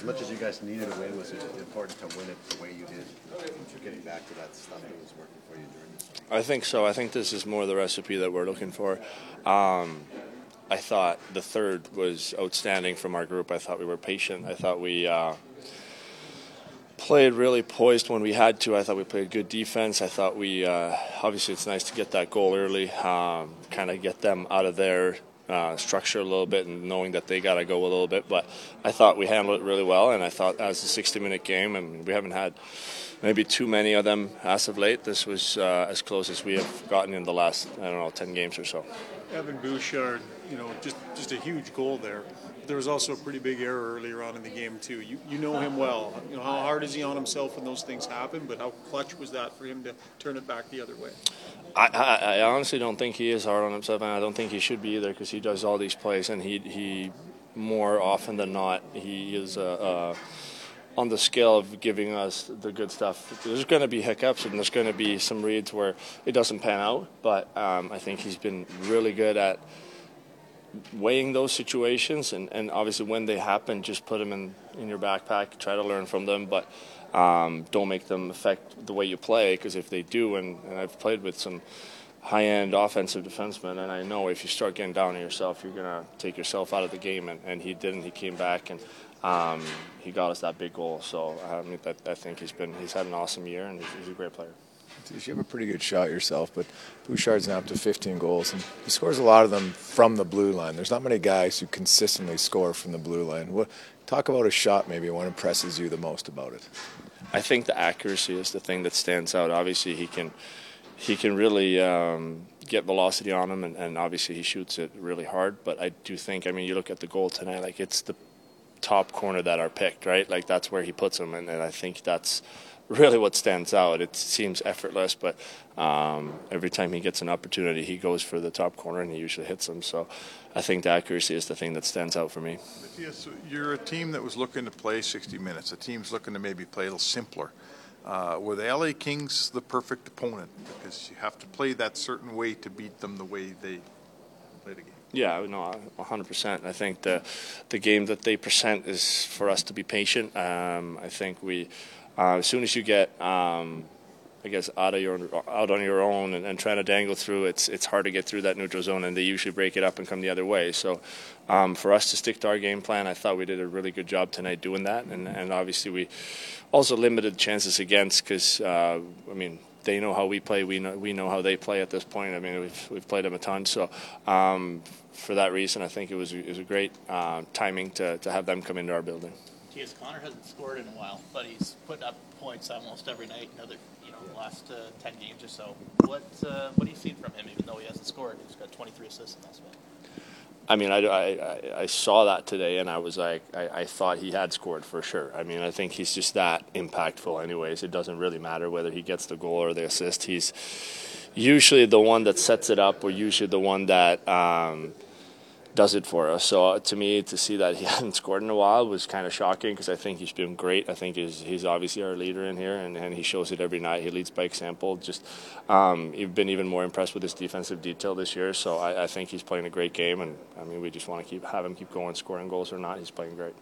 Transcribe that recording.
as much as you guys needed a win, was it important to win it the way you did? Getting back to that stuff that was working for you during this. I think so. I think this is more the recipe that we're looking for. Um, I thought the third was outstanding from our group. I thought we were patient. I thought we uh, played really poised when we had to. I thought we played good defense. I thought we uh, obviously it's nice to get that goal early, um, kind of get them out of their uh, structure a little bit and knowing that they got to go a little bit. But I thought we handled it really well, and I thought as a 60 minute game, and we haven't had maybe too many of them as of late. This was uh, as close as we have gotten in the last I don't know 10 games or so. Evan Bouchard, you know, just just a huge goal there. There was also a pretty big error earlier on in the game too. You you know him well. You know how hard is he on himself when those things happen, but how clutch was that for him to turn it back the other way? I, I, I honestly don't think he is hard on himself, and I don't think he should be either because he does all these plays, and he he more often than not he is uh, uh, on the scale of giving us the good stuff. There's going to be hiccups, and there's going to be some reads where it doesn't pan out, but um, I think he's been really good at weighing those situations and, and obviously when they happen just put them in, in your backpack try to learn from them but um, don't make them affect the way you play because if they do and, and I've played with some high-end offensive defensemen and I know if you start getting down on yourself you're going to take yourself out of the game and, and he didn't he came back and um, he got us that big goal so I, I think he's been he's had an awesome year and he's, he's a great player you have a pretty good shot yourself, but Bouchard's now up to 15 goals, and he scores a lot of them from the blue line. There's not many guys who consistently score from the blue line. What, talk about a shot, maybe. What impresses you the most about it? I think the accuracy is the thing that stands out. Obviously, he can he can really um, get velocity on him, and, and obviously he shoots it really hard. But I do think, I mean, you look at the goal tonight, like it's the top corner that are picked, right? Like that's where he puts them, and, and I think that's really what stands out. It seems effortless, but um, every time he gets an opportunity, he goes for the top corner and he usually hits them. So I think the accuracy is the thing that stands out for me. Yes, you're a team that was looking to play 60 minutes. A team's looking to maybe play a little simpler. Uh, were the LA Kings the perfect opponent? Because you have to play that certain way to beat them the way they play the game. Yeah, no, 100%. I think the the game that they present is for us to be patient. Um, I think we uh, as soon as you get, um, I guess, out of your out on your own and, and, trying to dangle through, it's it's hard to get through that neutral zone, and they usually break it up and come the other way. So, um, for us to stick to our game plan, I thought we did a really good job tonight doing that, and, and obviously we also limited chances against because uh, I mean they know how we play. We know we know how they play at this point. I mean, we've we've played them a ton. So um, for that reason, I think it was it was a great uh, timing to to have them come into our building. T.S. Connor hasn't scored in a while, but he's put up points almost every night. Another, you know, last uh, ten games or so. What uh, what do you see from him? Even though he hasn't scored, he's got 23 assists in that span. I mean, I, I, I saw that today, and I was like, I, I thought he had scored for sure. I mean, I think he's just that impactful, anyways. It doesn't really matter whether he gets the goal or the assist. He's usually the one that sets it up, or usually the one that. Um, does it for us. So uh, to me, to see that he hadn't scored in a while was kind of shocking because I think he's been great. I think he's, he's obviously our leader in here, and, and he shows it every night. He leads by example. Just um, you've been even more impressed with his defensive detail this year. So I, I think he's playing a great game, and I mean we just want to keep have him keep going, scoring goals or not. He's playing great.